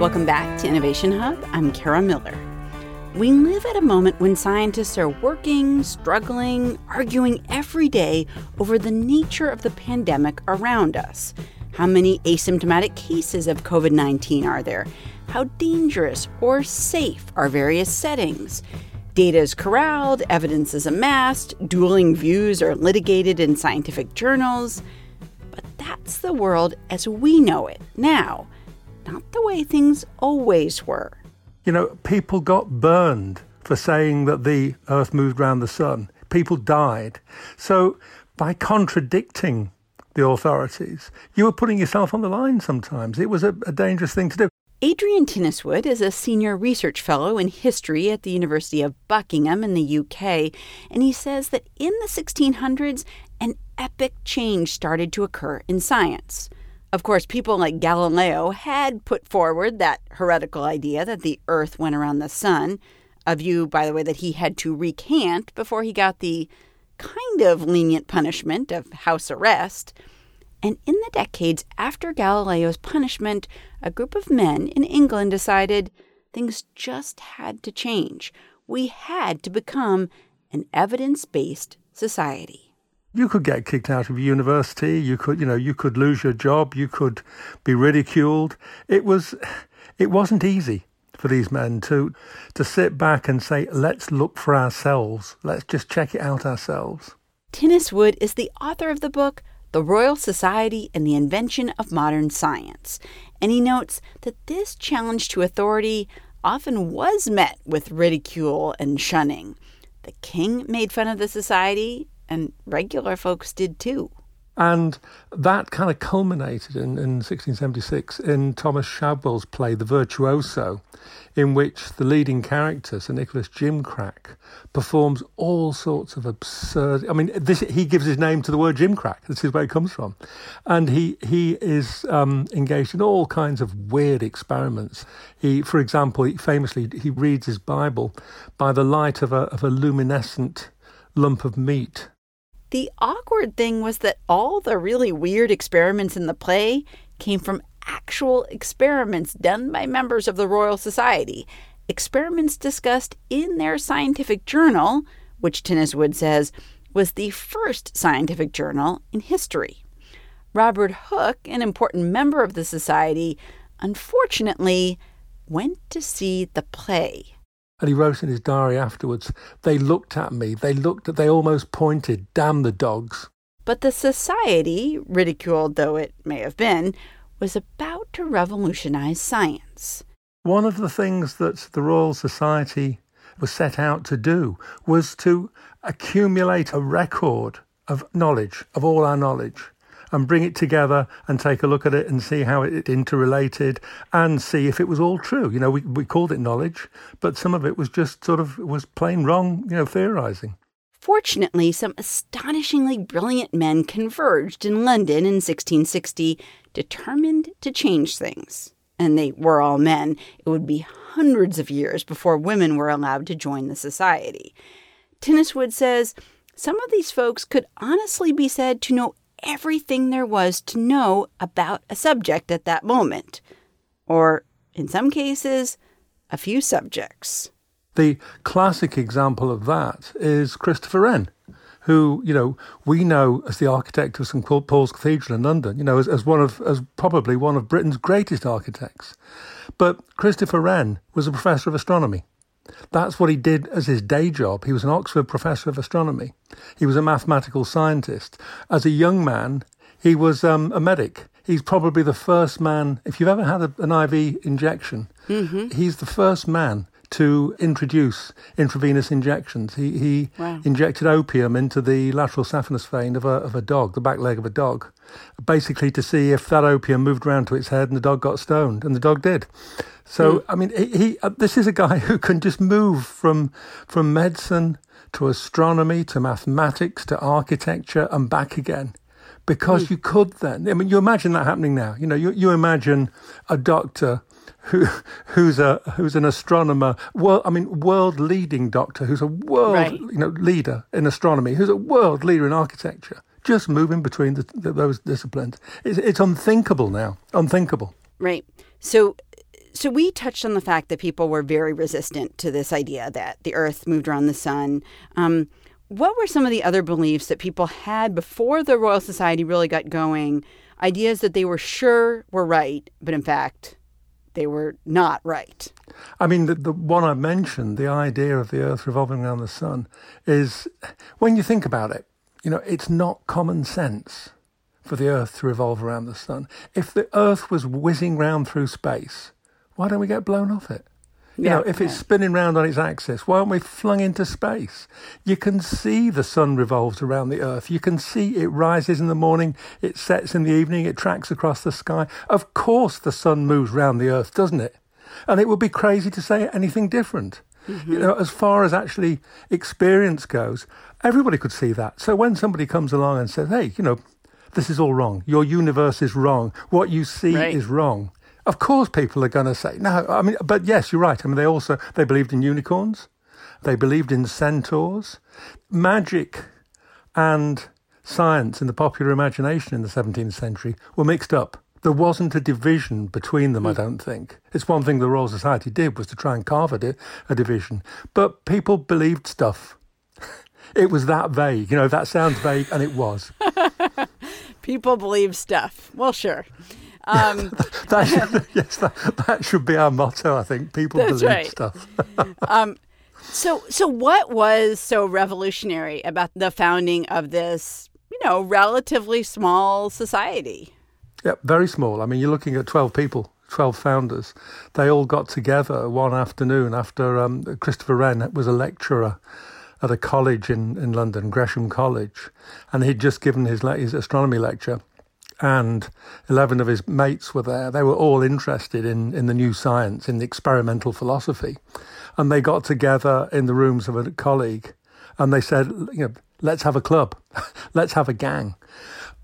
Welcome back to Innovation Hub. I'm Kara Miller. We live at a moment when scientists are working, struggling, arguing every day over the nature of the pandemic around us. How many asymptomatic cases of COVID 19 are there? How dangerous or safe are various settings? Data is corralled, evidence is amassed, dueling views are litigated in scientific journals. But that's the world as we know it now, not the way things always were. You know, people got burned for saying that the Earth moved around the sun. People died. So by contradicting the authorities, you were putting yourself on the line sometimes. It was a, a dangerous thing to do. Adrian Tinniswood is a senior research fellow in history at the University of Buckingham in the UK, and he says that in the 1600s, an epic change started to occur in science. Of course, people like Galileo had put forward that heretical idea that the Earth went around the sun, a view, by the way, that he had to recant before he got the kind of lenient punishment of house arrest. And in the decades after Galileo's punishment, a group of men in England decided things just had to change. We had to become an evidence based society you could get kicked out of university. You could, you know, you could lose your job. You could be ridiculed. It was, it wasn't easy for these men to to sit back and say, "Let's look for ourselves. Let's just check it out ourselves." Tinniswood is the author of the book The Royal Society and the Invention of Modern Science, and he notes that this challenge to authority often was met with ridicule and shunning. The king made fun of the society, and regular folks did too. And that kind of culminated in, in 1676 in Thomas Shadwell's play The Virtuoso, in which the leading character, Sir Nicholas Gimcrack, performs all sorts of absurd. I mean, this, he gives his name to the word Gimcrack. This is where it comes from, and he he is um, engaged in all kinds of weird experiments. He, for example, he famously he reads his Bible by the light of a of a luminescent lump of meat the awkward thing was that all the really weird experiments in the play came from actual experiments done by members of the Royal Society, experiments discussed in their scientific journal, which Tinniswood says was the first scientific journal in history. Robert Hooke, an important member of the society, unfortunately went to see the play. And he wrote in his diary afterwards, they looked at me, they looked at, they almost pointed, damn the dogs. But the society, ridiculed though it may have been, was about to revolutionize science. One of the things that the Royal Society was set out to do was to accumulate a record of knowledge, of all our knowledge and bring it together and take a look at it and see how it interrelated and see if it was all true. You know, we, we called it knowledge, but some of it was just sort of was plain wrong, you know, theorizing. Fortunately, some astonishingly brilliant men converged in London in 1660, determined to change things. And they were all men. It would be hundreds of years before women were allowed to join the society. Tinniswood says some of these folks could honestly be said to know everything there was to know about a subject at that moment, or in some cases, a few subjects. The classic example of that is Christopher Wren, who, you know, we know as the architect of St Paul's Cathedral in London, you know, as, as one of, as probably one of Britain's greatest architects. But Christopher Wren was a professor of astronomy. That's what he did as his day job. He was an Oxford professor of astronomy. He was a mathematical scientist. As a young man, he was um, a medic. He's probably the first man, if you've ever had a, an IV injection, mm-hmm. he's the first man to introduce intravenous injections. He, he wow. injected opium into the lateral saphenous vein of a, of a dog, the back leg of a dog, basically to see if that opium moved around to its head and the dog got stoned, and the dog did. So, mm. I mean, he, he uh, this is a guy who can just move from from medicine to astronomy to mathematics to architecture and back again because mm. you could then. I mean, you imagine that happening now. You know, you, you imagine a doctor who who's a who's an astronomer. Well, I mean, world leading doctor who's a world right. you know leader in astronomy, who's a world leader in architecture. Just moving between the, the, those disciplines, it's, it's unthinkable now. Unthinkable. Right. So so we touched on the fact that people were very resistant to this idea that the Earth moved around the sun. Um, what were some of the other beliefs that people had before the Royal Society really got going? Ideas that they were sure were right, but in fact, they were not right. I mean, the, the one I mentioned, the idea of the Earth revolving around the sun, is when you think about it, you know, it's not common sense for the Earth to revolve around the sun. If the Earth was whizzing round through space, why don't we get blown off it? You yeah, know, if it's spinning round on its axis, why aren't we flung into space? You can see the sun revolves around the Earth. You can see it rises in the morning, it sets in the evening, it tracks across the sky. Of course, the sun moves round the Earth, doesn't it? And it would be crazy to say anything different. Mm-hmm. You know, as far as actually experience goes, everybody could see that. So when somebody comes along and says, "Hey, you know, this is all wrong. Your universe is wrong. What you see right. is wrong," Of course, people are going to say no. I mean, but yes, you're right. I mean, they also they believed in unicorns, they believed in centaurs, magic, and science in the popular imagination in the 17th century were mixed up. There wasn't a division between them, I hmm. don't think. It's one thing the Royal Society did was to try and carve a, di- a division, but people believed stuff. it was that vague. You know, that sounds vague, and it was. people believe stuff. Well, sure. Um, that yes, that, that, should be our motto. I think people believe right. stuff. um, so, so what was so revolutionary about the founding of this, you know, relatively small society? Yeah, very small. I mean, you're looking at twelve people, twelve founders. They all got together one afternoon after um, Christopher Wren was a lecturer at a college in, in London, Gresham College, and he'd just given his, his astronomy lecture and 11 of his mates were there. They were all interested in, in the new science, in the experimental philosophy. And they got together in the rooms of a colleague and they said, you know, let's have a club, let's have a gang.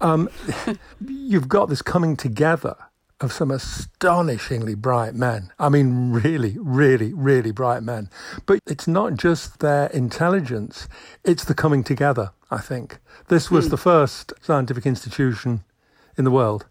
Um, you've got this coming together of some astonishingly bright men. I mean, really, really, really bright men. But it's not just their intelligence, it's the coming together, I think. This was mm. the first scientific institution in the world.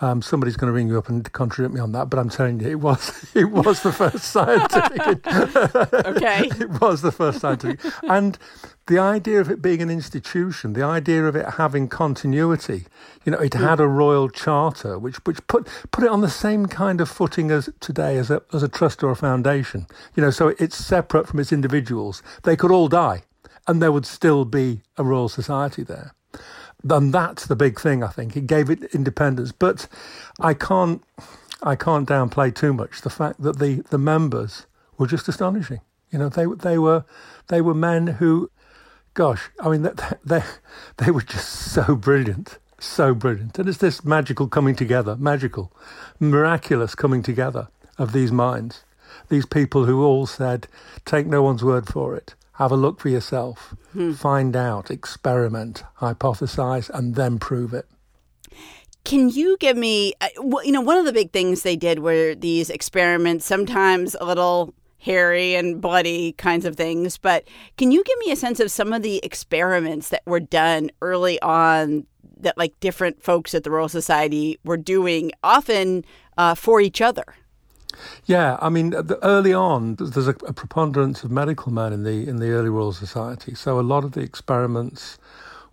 Um, somebody's going to ring you up and contradict me on that, but I'm telling you, it was it was the first scientific. okay, it was the first scientific, and the idea of it being an institution, the idea of it having continuity. You know, it mm. had a royal charter, which which put put it on the same kind of footing as today as a as a trust or a foundation. You know, so it's separate from its individuals. They could all die, and there would still be a royal society there. And that's the big thing, I think. It gave it independence. But I can't, I can't downplay too much the fact that the, the members were just astonishing. You know, they, they, were, they were men who, gosh, I mean, they, they were just so brilliant so brilliant. And it's this magical coming together, magical, miraculous coming together of these minds. These people who all said, take no one's word for it have a look for yourself, hmm. find out, experiment, hypothesize, and then prove it. Can you give me, uh, you know, one of the big things they did were these experiments, sometimes a little hairy and bloody kinds of things, but can you give me a sense of some of the experiments that were done early on that like different folks at the Royal Society were doing, often uh, for each other? Yeah, I mean, early on, there's a, a, preponderance of medical men in the in the early Royal Society, so a lot of the experiments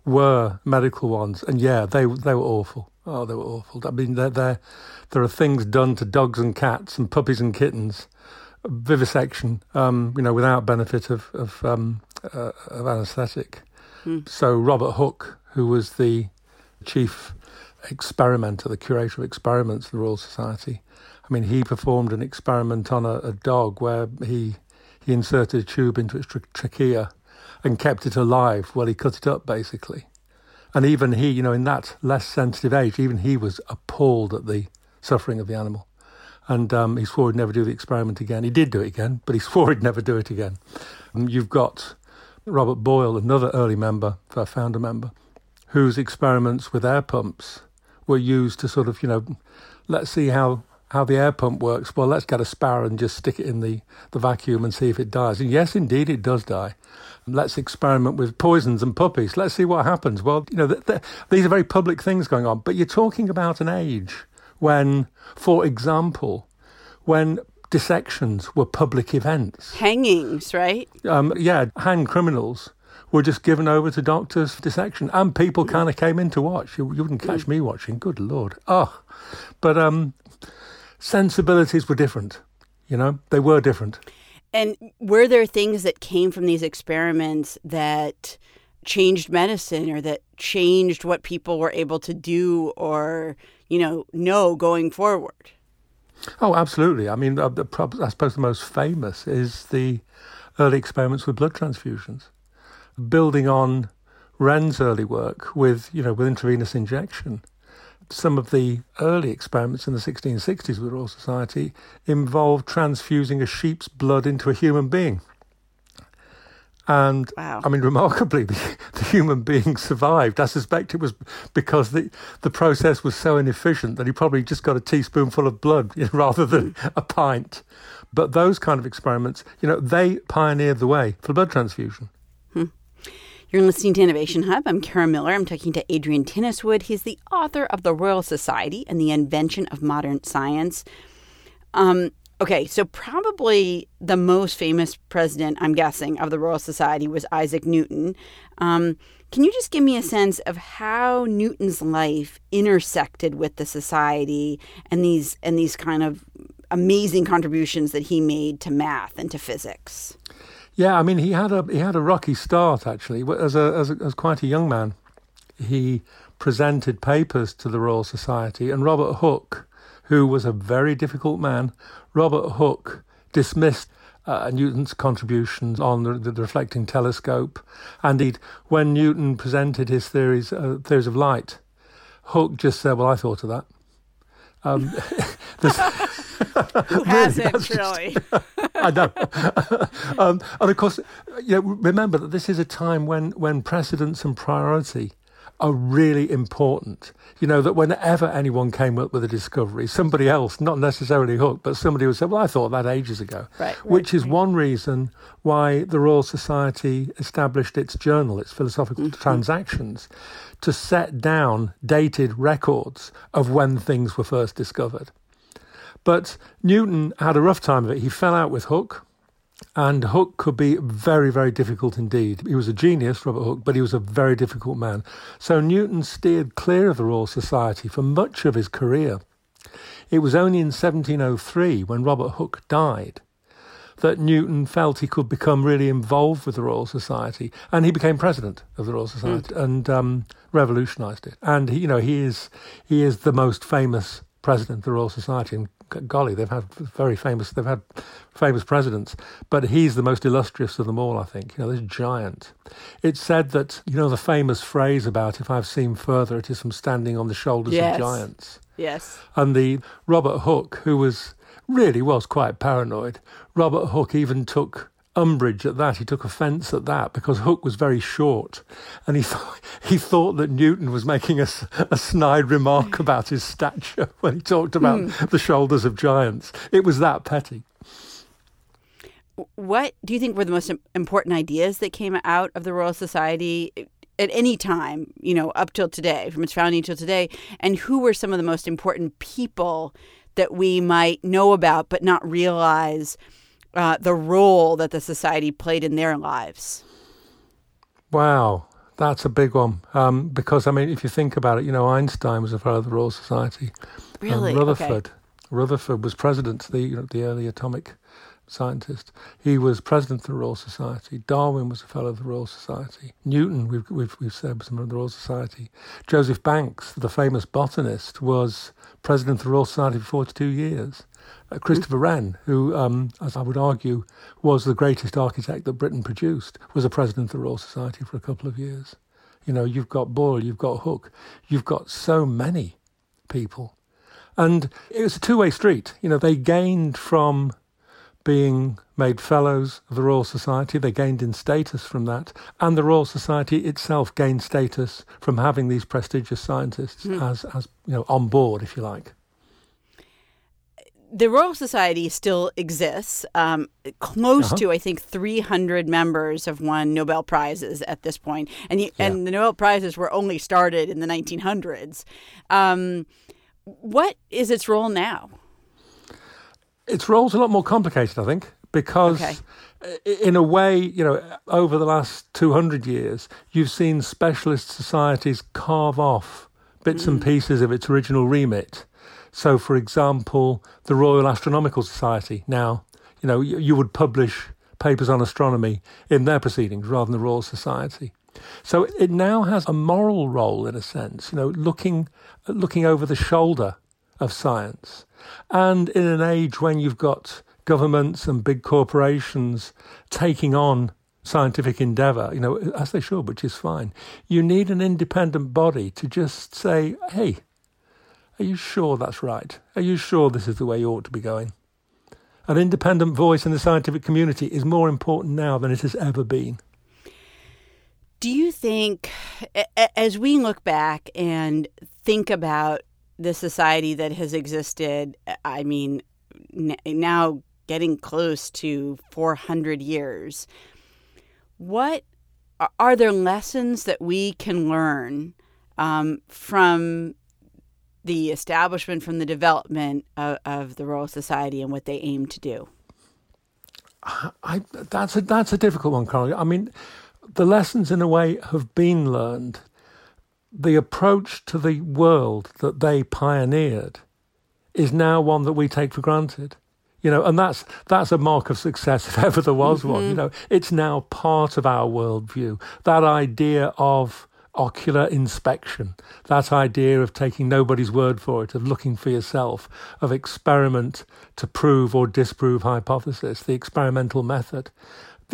were medical ones, and yeah, they they were awful. Oh, they were awful. I mean, there there there are things done to dogs and cats and puppies and kittens, vivisection, um, you know, without benefit of of, um, uh, of anaesthetic. Mm. So Robert Hooke, who was the chief experimenter, the curator of experiments of the Royal Society I mean, he performed an experiment on a, a dog where he he inserted a tube into its tra- trachea and kept it alive while he cut it up, basically. And even he, you know, in that less sensitive age, even he was appalled at the suffering of the animal. And um, he swore he'd never do the experiment again. He did do it again, but he swore he'd never do it again. And you've got Robert Boyle, another early member, founder member, whose experiments with air pumps were used to sort of, you know, let's see how how the air pump works. Well, let's get a sparrow and just stick it in the, the vacuum and see if it dies. And yes, indeed, it does die. Let's experiment with poisons and puppies. Let's see what happens. Well, you know, th- th- these are very public things going on, but you're talking about an age when, for example, when dissections were public events. Hangings, right? Um, yeah, hang criminals were just given over to doctors for dissection, and people kind of came in to watch. You, you wouldn't catch mm. me watching. Good lord! Oh, but um, sensibilities were different. You know, they were different. And were there things that came from these experiments that changed medicine or that changed what people were able to do or, you know, know going forward? Oh, absolutely. I mean, uh, I suppose the most famous is the early experiments with blood transfusions, building on Wren's early work with, you know, with intravenous injection some of the early experiments in the 1660s with the Royal Society involved transfusing a sheep's blood into a human being. And wow. I mean, remarkably, the, the, human being survived. I suspect it was because the, the process was so inefficient that he probably just got a teaspoonful of blood rather than a pint. But those kind of experiments, you know, they pioneered the way for blood transfusion. Hmm. You're listening to Innovation Hub. I'm Kara Miller. I'm talking to Adrian Tinniswood. He's the author of The Royal Society and the Invention of Modern Science. Um, okay, so probably the most famous president, I'm guessing, of the Royal Society was Isaac Newton. Um, can you just give me a sense of how Newton's life intersected with the society and these and these kind of amazing contributions that he made to math and to physics? Yeah, I mean, he had a he had a rocky start actually. As a as, a, as quite a young man, he presented papers to the Royal Society, and Robert Hooke, who was a very difficult man, Robert Hooke dismissed uh, Newton's contributions on the, the, reflecting telescope. Indeed, when Newton presented his theories uh, theories of light, Hooke just said, "Well, I thought of that." Um, Who hasn't really? I know. um, and of course, you know, remember that this is a time when when precedence and priority are really important. You know, that whenever anyone came up with a discovery, somebody else, not necessarily Hooke, but somebody would say, Well, I thought that ages ago. Right, right Which is right. one reason why the Royal Society established its journal, its philosophical mm-hmm. transactions, to set down dated records of when things were first discovered. But Newton had a rough time of it. He fell out with Hooke, and Hooke could be very, very difficult indeed. He was a genius, Robert Hooke, but he was a very difficult man. So Newton steered clear of the Royal Society for much of his career. It was only in 1703, when Robert Hooke died, that Newton felt he could become really involved with the Royal Society, and he became president of the Royal Society mm. and um, revolutionised it. And he, you know, he is he is the most famous president of the Royal Society, and golly, they've had very famous, they've had famous presidents, but he's the most illustrious of them all, I think. You know, this giant. It's said that, you know, the famous phrase about if I've seen further, it is from standing on the shoulders yes. of giants. Yes. And the Robert Hooke, who was really was quite paranoid, Robert Hooke even took umbrage at that. He took offence at that because Hooke was very short, and he thought he thought that Newton was making a, a snide remark about his stature when he talked about mm. the shoulders of giants. It was that petty. What do you think were the most important ideas that came out of the Royal Society at any time, you know, up till today, from its founding till today? And who were some of the most important people that we might know about but not realize? Uh, the role that the society played in their lives? Wow, that's a big one. Um, because, I mean, if you think about it, you know, Einstein was a fellow of the Royal Society. Really? Um, Rutherford. Okay. Rutherford was president, the, you know, the early atomic scientist. He was president of the Royal Society. Darwin was a fellow of the Royal Society. Newton, we've, we've, we've said, was a member of the Royal Society. Joseph Banks, the famous botanist, was president of the Royal Society for 42 years. Uh, Christopher Wren, who, um, as I would argue, was the greatest architect that Britain produced, was a president of the Royal Society for a couple of years. You know, you've got Boyle, you've got Hooke, you've got so many people. And it was a two way street. You know, they gained from being made fellows of the Royal Society. They gained in status from that. And the Royal Society itself gained status from having these prestigious scientists mm. as, as, you know, on board, if you like the Royal Society still exists. Um, close uh-huh. to, I think, 300 members have won Nobel Prizes at this point. And, yeah. and the Nobel Prizes were only started in the 1900s. Um, what is its role now? Its role's a lot more complicated, I think, because Okay. in a way, you know, over the last 200 years, you've seen specialist societies carve off bits and pieces of its original remit. So, for example, the Royal Astronomical Society now, you know, you, you would publish papers on astronomy in their proceedings rather than the Royal Society. So it now has a moral role in a sense, you know, looking looking over the shoulder of science. And in an age when you've got governments and big corporations taking on scientific endeavor, you know, as they should, which is fine, you need an independent body to just say, hey, are you sure that's right? Are you sure this is the way you ought to be going? An independent voice in the scientific community is more important now than it has ever been. Do you think, as we look back and think about the society that has existed, I mean, now getting close to 400 years, what are- are there lessons that we can learn um, from the establishment, from the development of, of the Royal Society and what they aim to do? I, that's a that's a difficult one, Carl. I mean, the lessons in a way have been learned. The approach to the world that they pioneered is now one that we take for granted. You know, and that's that's a mark of success if ever there was one. You mm-hmm. know, it's now part of our worldview. That idea of ocular inspection, that idea of taking nobody's word for it, of looking for yourself, of experiment to prove or disprove hypothesis, the experimental method.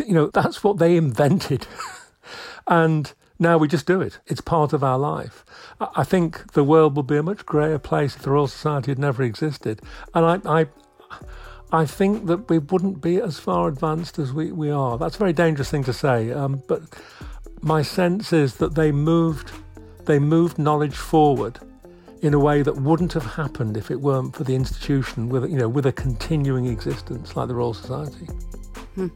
You know, that's what they invented. and now we just do it. It's part of our life. I think the world would be a much greater place if the Royal Society had never existed. And I, I, I think that we wouldn't be as far advanced as we, we are. That's a very dangerous thing to say. Um, but my sense is that they moved, they moved knowledge forward in a way that wouldn't have happened if it weren't for the institution with, you know, with a continuing existence like the Royal Society. Hmm.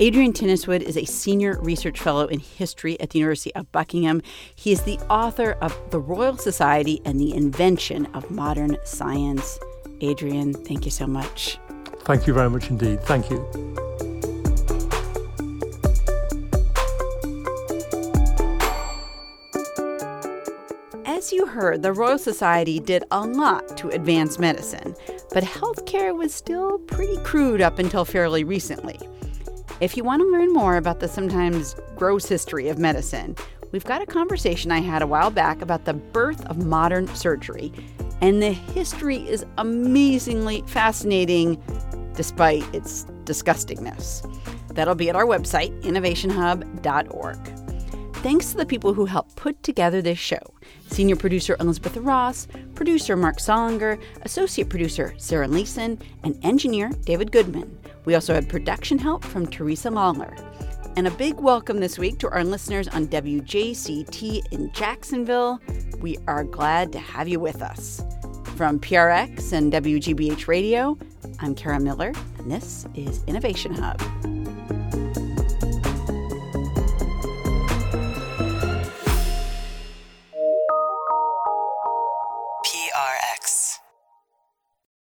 Adrian Tinniswood is a senior research fellow in history at the University of Buckingham. He is the author of The Royal Society and the Invention of Modern Science. Adrian, thank you so much. Thank you very much indeed. Thank you. As you heard, the Royal Society did a lot to advance medicine, but healthcare was still pretty crude up until fairly recently. If you want to learn more about the sometimes gross history of medicine, we've got a conversation I had a while back about the birth of modern surgery, and the history is amazingly fascinating despite its disgustingness. That'll be at our website, innovationhub.org. Thanks to the people who helped put together this show senior producer Elizabeth Ross, producer Marc Sollinger, associate producer Sarah Leeson, and engineer David Goodman. We also had production help from Teresa Lawler. And a big welcome this week to our listeners on WJCT in Jacksonville. We are glad to have you with us. From PRX and WGBH Radio, I'm Kara Miller, and this is Innovation Hub.